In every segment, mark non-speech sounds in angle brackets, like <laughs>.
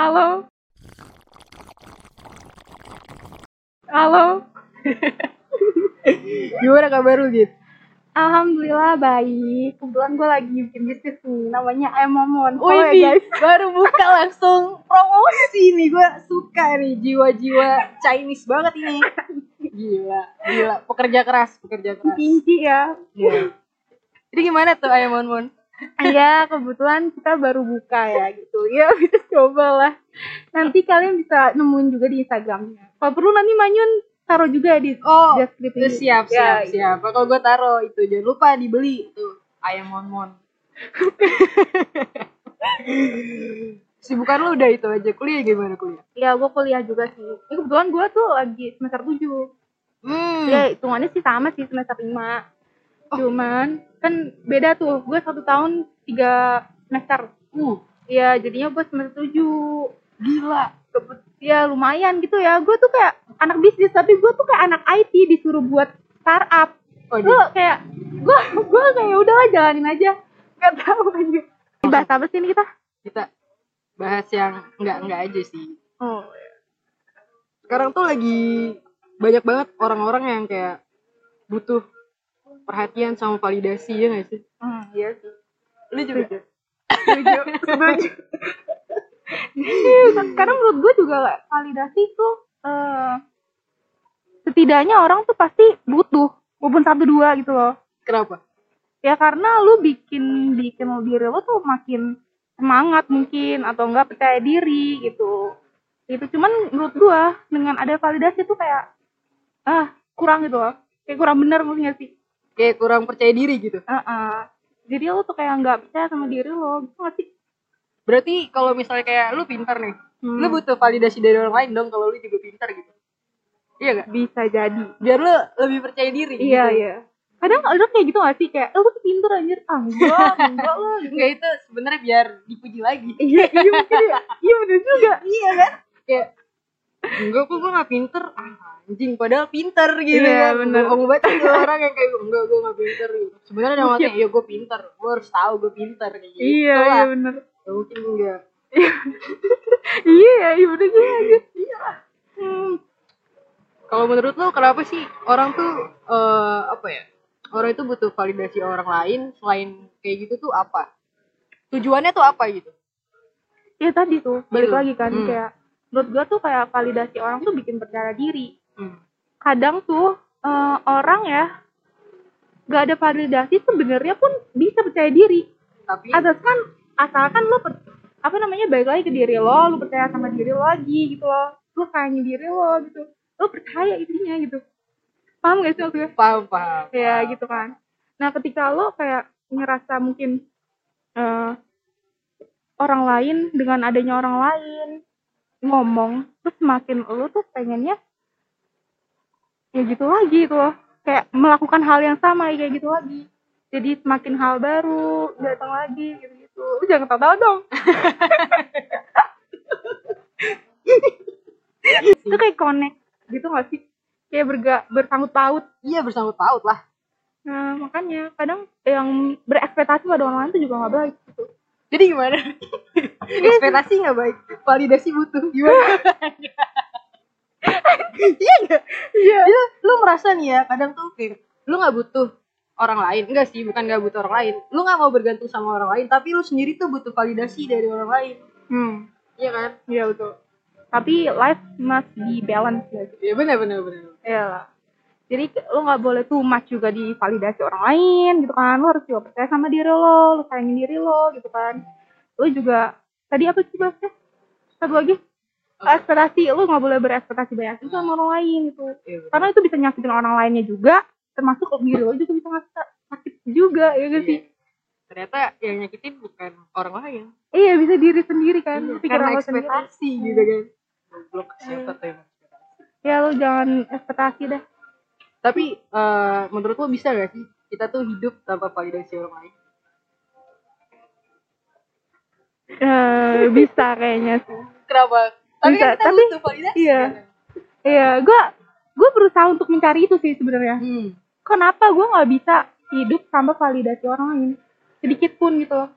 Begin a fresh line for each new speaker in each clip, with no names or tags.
Halo. Halo. <laughs>
Gimana kabar lu gitu?
Alhamdulillah baik. Kebetulan gue lagi bikin bisnis nih, namanya Ayam Momon.
Oh
ya
ini <laughs> baru buka langsung promosi nih gue suka nih jiwa-jiwa Chinese banget ini. Gila, gila. Pekerja keras, pekerja keras.
Kinci ya.
Iya. Jadi gimana tuh ayam mon mon?
Iya, kebetulan kita baru buka ya gitu. <laughs> Ya bisa coba lah. Nanti kalian bisa nemuin juga di Instagramnya. Kalau perlu nanti Manyun taruh juga di
Oh,
deskripsi.
Terus siap,
Ya,
siap, siap. Kalau gue taruh itu jangan lupa dibeli tuh ayam mon mon. <laughs> Sibukan lu udah itu aja. Kuliah gimana kuliah?
Ya, gue kuliah juga sih. Ya, kebetulan gue tuh lagi semester 7.
Hmm.
Ya, hitungannya sih sama sih semester 5. Cuman kan beda tuh. Gue satu tahun tiga semester.
Uh,
Iya, jadinya gue semester 7.
gila.
Kebet- ya lumayan gitu ya. Gue tuh kayak anak bisnis tapi gue tuh kayak anak IT disuruh buat startup.
Oh,
Gue kayak gue gue kayak udahlah jalanin aja. Gak tahu aja. Bahas apa sih ini kita?
kita bahas yang enggak enggak aja sih.
Oh,
sekarang tuh lagi banyak banget orang-orang yang kayak butuh perhatian sama validasi ya gak sih?
hmm, iya sih.
Lu juga?
Setuju. Setuju. <laughs> Karena menurut gue juga validasi tuh eh, setidaknya orang tuh pasti butuh walaupun satu dua gitu loh.
Kenapa?
ya karena lu bikin bikin diri lu tuh makin semangat mungkin atau enggak percaya diri gitu itu cuman menurut gua dengan ada validasi tuh kayak ah kurang gitu loh kayak kurang bener mungkin sih
Kayak kurang percaya diri gitu.
Heeh. jadi lu tuh kayak nggak percaya sama diri lo gitu gak sih
Berarti kalau misalnya kayak lu pintar nih,
Hmm.
lu butuh validasi dari orang lain dong kalau lu juga pintar gitu. Iya gak?
bisa jadi
Biar lu lebih percaya diri.
iya
gitu.
iya kadang ada kayak gitu gak sih kayak eh, lu tuh pinter anjir ah enggak <laughs> enggak lo
Enggak <laughs> itu sebenarnya biar dipuji lagi.
iya iya mungkin ya iya bener juga
iya kan? Kayak enggak kok gue gak pinter ah, anjing padahal pinter gitu
Iya,
kan
bener.
bohong banget tuh orang yang kayak enggak gue gak pinter gitu sebenarnya dalam hati ya gue pinter gue harus tahu gue pinter kayak gitu
iya
lah.
iya bener
Ya, mungkin enggak
iya iya bener juga anjir
Hmm. kalau menurut lo kenapa sih orang tuh eh, apa ya orang itu butuh validasi orang lain selain kayak gitu tuh apa tujuannya tuh apa gitu
ya tadi tuh balik
Gitu.
lagi kan
Hmm.
kayak menurut gua tuh kayak validasi orang tuh bikin percaya diri.
Hmm.
kadang tuh eh, orang ya gak ada validasi sebenarnya pun bisa percaya diri.
Tapi
asalkan asalkan lo per- apa namanya balik lagi ke diri lo lo percaya sama diri lo lagi gitu lo lo sayangin diri lo gitu. Lo percaya intinya gitu. Paham gak sih maksudnya?
Paham paham
ya gitu kan. Nah ketika lo kayak ngerasa mungkin eh, orang lain dengan adanya orang lain ngomong terus makin lo tuh pengennya ya gitu lagi gitu loh kayak melakukan hal yang sama kayak gitu lagi. Jadi semakin hal baru datang lagi gitu gitu lu jangan ketawa dong. <laughs> Itu kayak connect gitu gak sih? Kayak berga bersangkut paut.
Iya bersangkut paut lah.
Nah, makanya kadang yang berekspektasi pada orang lain tuh juga nggak baik gitu.
jadi gimana? Ekspektasi nggak baik validasi butuh gimana iya
Iya.
Iya, lu merasa nih ya kadang tuh kayak lu nggak butuh orang lain enggak sih bukan nggak butuh orang lain lu nggak mau bergantung sama orang lain tapi lu sendiri tuh butuh validasi dari orang lain
Hmm,
iya kan
iya betul. Tapi life must be balance ya.
iya benar benar benar
Iya lah. Jadi lo nggak boleh too much juga divalidasi orang lain gitu kan. Lo harus juga percaya sama diri lo, lo sayangin diri lo gitu kan. Lo juga tadi apa sih bahasnya? Satu lagi ekspektasi lo nggak boleh berekspektasi banyak juga sama orang lain gitu.
Iya, benar.
Karena itu bisa nyakitin orang lainnya juga, termasuk diri lo juga bisa sakit juga ya gak sih?
ternyata yang nyakitin bukan orang lain
Iya bisa diri sendiri kan,
Iya,
pikiran
karena
lo sendiri.
ekspektasi gitu kan goblok siapa tuh yang ekspektasi
Ya lo jangan ekspektasi dah.
tapi eh, menurut lo bisa gak sih kita tuh hidup tanpa validasi orang lain
Eh, bisa kayaknya sih.
kenapa tapi
Bisa,
kan kita
tapi-
butuh validasi
iya.
kan?
Iya, gue gue berusaha untuk mencari itu sih sebenarnya.
hmm.
Kenapa gue nggak bisa hidup tanpa validasi orang lain? Sedikit pun gitu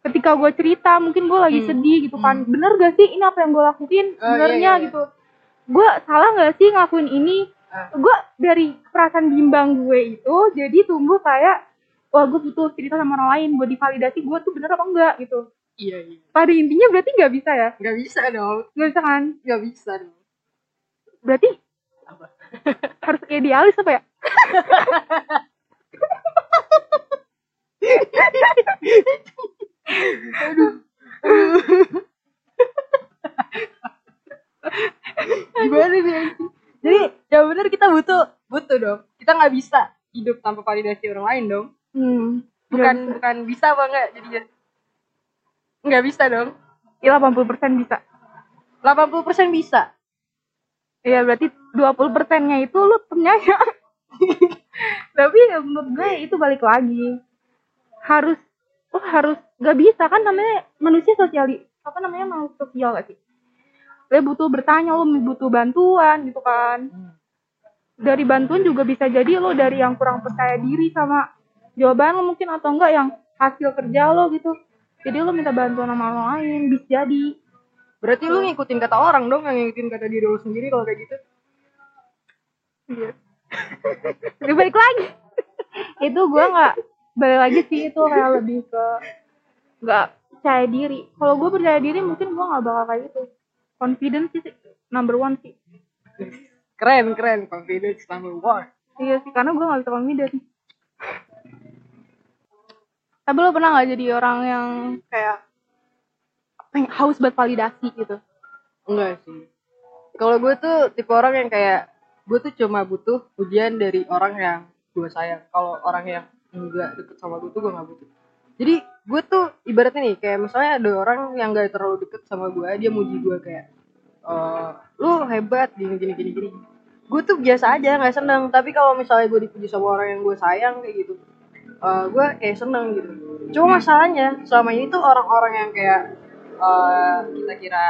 ketika gue cerita mungkin gue lagi
Hmm.
sedih gitu kan
Hmm.
bener gak sih ini apa yang gue lakuin
Oh, iya,
sebenarnya
iya, iya.
gitu gue salah gak sih ngelakuin ini
Ah.
gue dari perasaan bimbang gue itu jadi tumbuh kayak wah gue butuh cerita sama orang lain buat divalidasi gue tuh bener apa enggak gitu
iya iya.
Pada intinya berarti nggak bisa ya?
Nggak bisa dong.
Nggak bisa kan?
Nggak bisa dong.
Berarti
Apa? <laughs>
harus idealis apa ya?
Gimana nih jadi ya bener kita butuh butuh dong. Kita nggak bisa hidup tanpa validasi orang lain dong.
Hmm.
Bukan bukan bisa apa enggak jadi nggak bisa dong
ya 80% bisa
80% bisa
Iya berarti 20 persennya itu lu penyayang. <laughs> Tapi ya menurut gue itu balik lagi. Harus oh harus gak bisa kan namanya manusia sosiali apa namanya makhluk sosial gak sih? Lo butuh bertanya lo butuh bantuan gitu kan. Dari bantuan juga bisa jadi lo dari yang kurang percaya diri sama jawaban lo mungkin atau enggak yang hasil kerja lo gitu. Jadi lo minta bantuan sama orang lain bisa jadi.
berarti lu ngikutin kata orang dong yang ngikutin kata diri lu sendiri kalau kayak gitu
Iya. <laughs> Tapi balik lagi. itu gua nggak balik lagi sih itu kayak lebih ke nggak percaya diri. Kalau gue percaya diri mungkin gua nggak bakal kayak gitu. Confidence sih number one sih.
keren keren confidence number one
Iya sih karena gua nggak bisa confident. Tapi lo pernah nggak jadi orang yang kayak pengen haus buat validasi gitu?
enggak sih. Kalau gue tuh tipe orang yang kayak gue tuh cuma butuh pujian dari orang yang gue sayang. Kalau orang yang enggak deket sama gue tuh gue nggak butuh. Jadi gue tuh ibaratnya nih kayak misalnya ada orang yang gak terlalu deket sama gue dia muji gue kayak eh lu hebat gini gini gini gini. Gue tuh biasa aja nggak seneng. Tapi kalau misalnya gue dipuji sama orang yang gue sayang kayak gitu eh gue kayak seneng gitu. Cuma masalahnya selama ini tuh orang-orang yang kayak eh, kita kira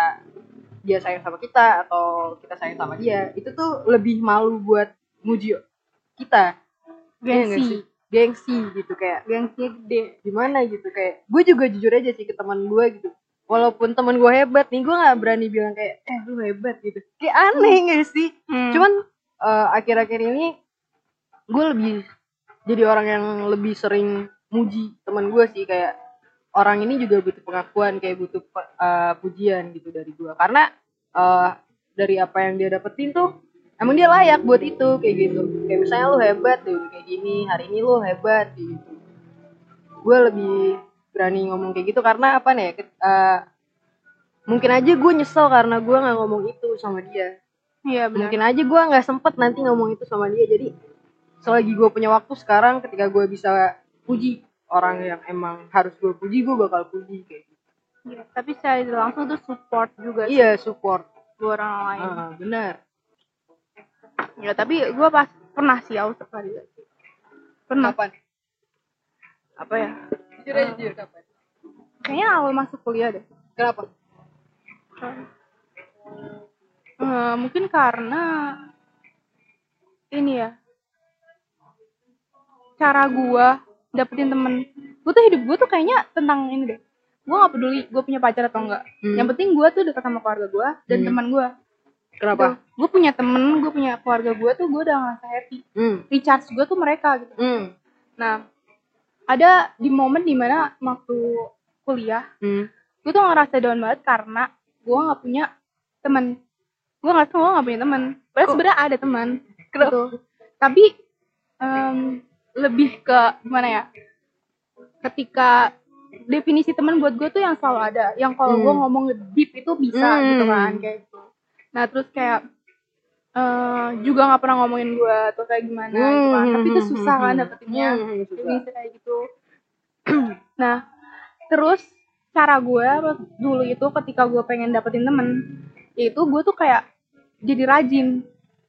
dia sayang sama kita atau kita sayang sama dia itu tuh lebih malu buat muji kita. Iya
Gengsi.
gengsi gitu kayak
Gengsi gede.
gimana? gitu kayak gue juga jujur aja sih ke teman gue gitu. Walaupun teman gue hebat nih gue nggak berani bilang kayak eh lu hebat gitu. Kayak aneh gak sih?
Hmm.
cuman eh, akhir-akhir ini gue lebih jadi orang yang lebih sering muji teman gue sih kayak orang ini juga butuh pengakuan kayak butuh eh, pujian gitu dari gue karena eh, dari apa yang dia dapetin tuh emang dia layak buat itu kayak gitu. Kayak misalnya lu hebat tuh kayak gini hari ini lu hebat gitu. Gue lebih berani ngomong kayak gitu karena apa nih eh, mungkin aja gue nyesel karena gue nggak ngomong itu sama dia.
Iya benar.
mungkin aja gue nggak sempet nanti ngomong itu sama dia jadi selagi gue punya waktu sekarang ketika gue bisa puji orang yang emang harus gue puji gue bakal puji kayak gitu
Iya, tapi tidak langsung tuh support juga sih
iya support
buat orang lain.
Ah, benar
Ya tapi gue pas pernah sih aus validasi. Pernah.
kapan
Apa ya?
jujur aja jujur kapan
Kayaknya awal masuk kuliah deh.
kenapa
Eh, mungkin karena ini ya cara gua dapetin temen. Gue tuh hidup gue tuh kayaknya tentang ini deh. Gue nggak peduli gue punya pacar atau enggak
Hmm.
yang penting gue tuh dekat sama keluarga gue dan
Hmm.
teman gue
kenapa?
Gue punya temen gue punya keluarga gue tuh gue udah ngerasa happy.
Hmm.
Recharge gue tuh mereka gitu.
Hmm.
Nah ada di momen di mana waktu kuliah
hmm.
gue tuh ngerasa down banget karena gue nggak punya teman gue nggak gue nggak punya teman padahal sebenarnya ada teman gitu. Tapi em, lebih ke gimana ya ketika definisi teman buat gue tuh yang selalu ada. Yang kalau gue
Hmm.
ngomong deep itu bisa
Hmm.
gitu kan kayak gitu. Nah terus kayak eh juga nggak pernah ngomongin gue atau kayak gimana gitu kan. Tapi itu susah kan dapetinnya.
Hmm, susah.
definisi kayak gitu. <clears throat> Nah terus cara gue dulu itu ketika gue pengen dapetin temen yaitu gue tuh kayak jadi rajin.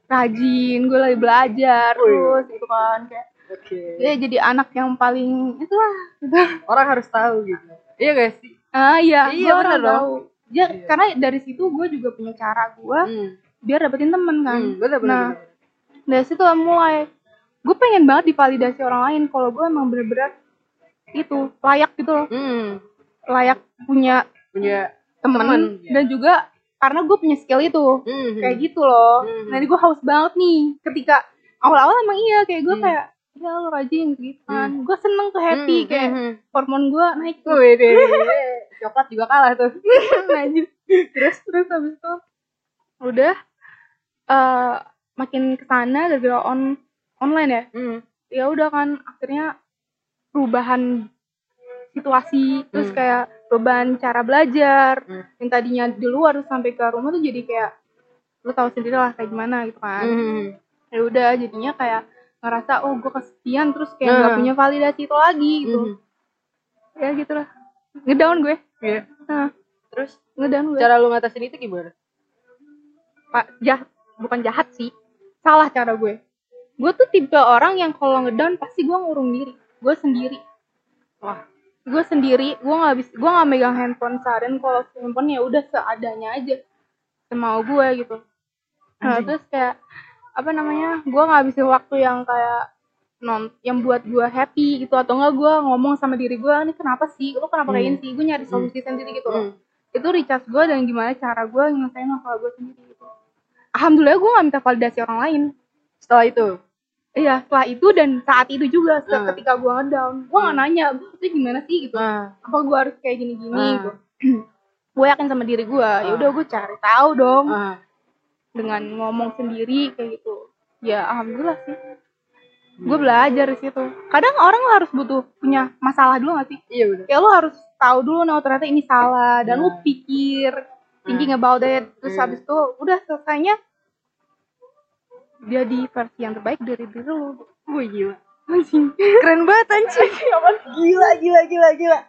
Rajin gue lagi belajar terus gitu kan kayak
oke
ya jadi anak yang paling itu lah gitu.
orang harus tahu gitu iya sih
ah iya
Iya, bener dong.
tahu ya
Iya.
karena dari situ gue juga punya cara gue
hmm.
biar dapetin temen kan
hmm. bener bener,
nah
bener.
dari situ lah mulai gue pengen banget divalidasi orang lain kalau gue emang bener-bener itu layak gitu loh
hmm
layak punya
punya
temen,
Temen, ya.
dan juga karena gue punya skill itu
Mhm.
kayak gitu loh
Mhm.
nah gue haus banget nih ketika awal-awal emang iya kayak gue
Hmm.
kayak ya lo rajin gitu kan gue seneng tuh happy
Mhm,
kayak
mhm.
hormon gue naik tuh
Wih, deh. <laughs> coklat juga kalah tuh <laughs>
lanjut terus terus habis itu udah eh makin ke sana gara-gara on online ya
Mhm.
ya udah kan akhirnya perubahan situasi terus
Hmm.
kayak perubahan cara belajar
Hmm.
yang tadinya di luar terus sampai ke rumah tuh jadi kayak lu tahu sendiri lah kayak gimana gitu kan
Mhm.
ya udah jadinya kayak ngerasa oh gue kesepian terus kayak nggak
Nah.
punya validasi itu lagi gitu.
Mhm.
ya gitulah. Ngedown gue.
Iya.
nah,
terus?
Ngedown gue.
Cara lu ngatasin itu gimana?
Pak jahat bukan jahat sih. Salah cara gue. Gue tuh tipe orang yang kalau ngedown pasti gue ngurung diri. Gue sendiri.
Wah.
Gue sendiri gue nggak bisa gue nggak megang handphone seharian. Kalau handphone ya udah seadanya aja. Semau gue gitu. Nah,
Anjing.
terus kayak apa namanya gue nggak bisa waktu yang kayak non yang buat gue happy gitu atau enggak gue ngomong sama diri gue ini kenapa sih? Lu kenapa kayak
Hmm.
gini sih? Gue nyari solusi sendiri gitu loh.
Mhm.
itu recharge gue dan gimana cara gue nyelesain masalah gue sendiri gitu. Alhamdulillah gue nggak minta validasi orang lain
setelah itu.
Iya setelah itu dan saat itu juga
Hmm.
ketika gue ngedown. Gue nggak
Hmm.
nanya itu gimana sih? gitu.
Nah
apa gue harus kayak gini-gini?
Ah.
gitu. <clears throat> Gue yakin sama diri gue ya udah gue cari tahu dong. Dengan ngomong sendiri kayak gitu. Ya alhamdulillah sih. Gue belajar di situ. Kadang orang harus butuh punya masalah dulu gak sih?
Iya bener.
Ya lo harus tahu dulu nah ternyata ini salah. Dan
Nah.
lo pikir thinking about it. Terus
Hmm.
habis itu udah selesainya jadi versi yang terbaik dari diri lo
Wih gila.
Anjing <laughs>
keren banget anjing. <laughs> Gila gila gila gila.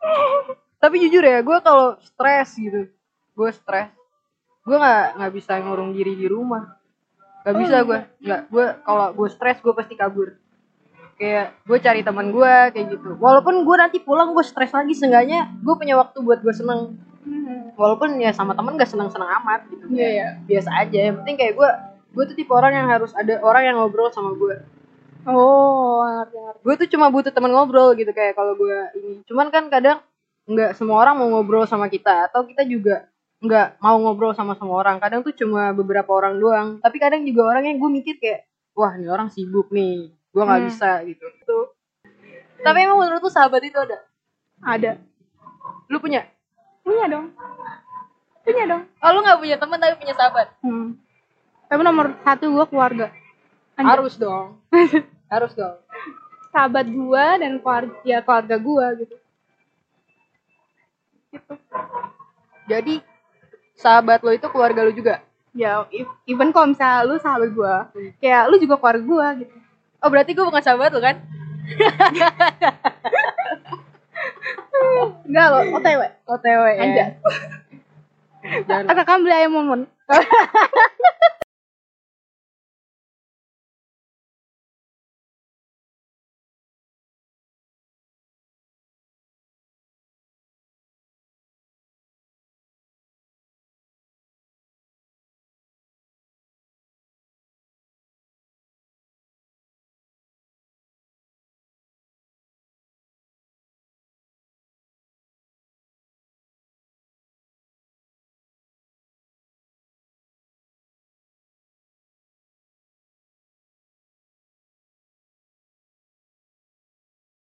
<laughs> Tapi jujur ya gue kalau stres gitu gue stres gue nggak nggak bisa ngurung diri di rumah. Nggak bisa
Oh,
gue nggak gue kalau gue stres gue pasti kabur. Kayak gue cari teman gue kayak gitu. Walaupun gue nanti pulang gue stres lagi. Seenggaknya gue punya waktu buat gue seneng. Walaupun ya sama temen gak seneng seneng amat gitu.
Iya, iya.
biasa aja. Yang penting kayak gue gue tuh tipe orang yang harus ada orang yang ngobrol sama gue
oh ngerti ngerti.
Gue tuh cuma butuh teman ngobrol gitu kayak kalau gue ini. Cuman kan kadang nggak semua orang mau ngobrol sama kita atau kita juga nggak mau ngobrol sama semua orang. Kadang tuh cuma beberapa orang doang. Tapi kadang juga orang yang gue mikir kayak wah ini orang sibuk nih. Gue nggak
Hmm.
bisa gitu. Tuh tapi emang menurut lu sahabat itu ada?
Ada.
Lu punya?
Punya dong. Punya dong.
Oh lu nggak punya teman tapi punya sahabat?
Hmm. tapi nomor satu gue keluarga. Anjir.
harus dong. <laughs> Harus dong.
Sahabat gue dan keluarga ya keluarga gue gitu. Gitu.
Jadi sahabat lo itu keluarga lu juga?
Ya even kalau misalnya lu sahabat gue kayak lu juga keluarga gue gitu.
Oh berarti gue bukan sahabat lo kan? <laughs>
Enggak lo otw
OTW ya.
Anjas.
Jangan
Atau kan beli ayam momon <laughs>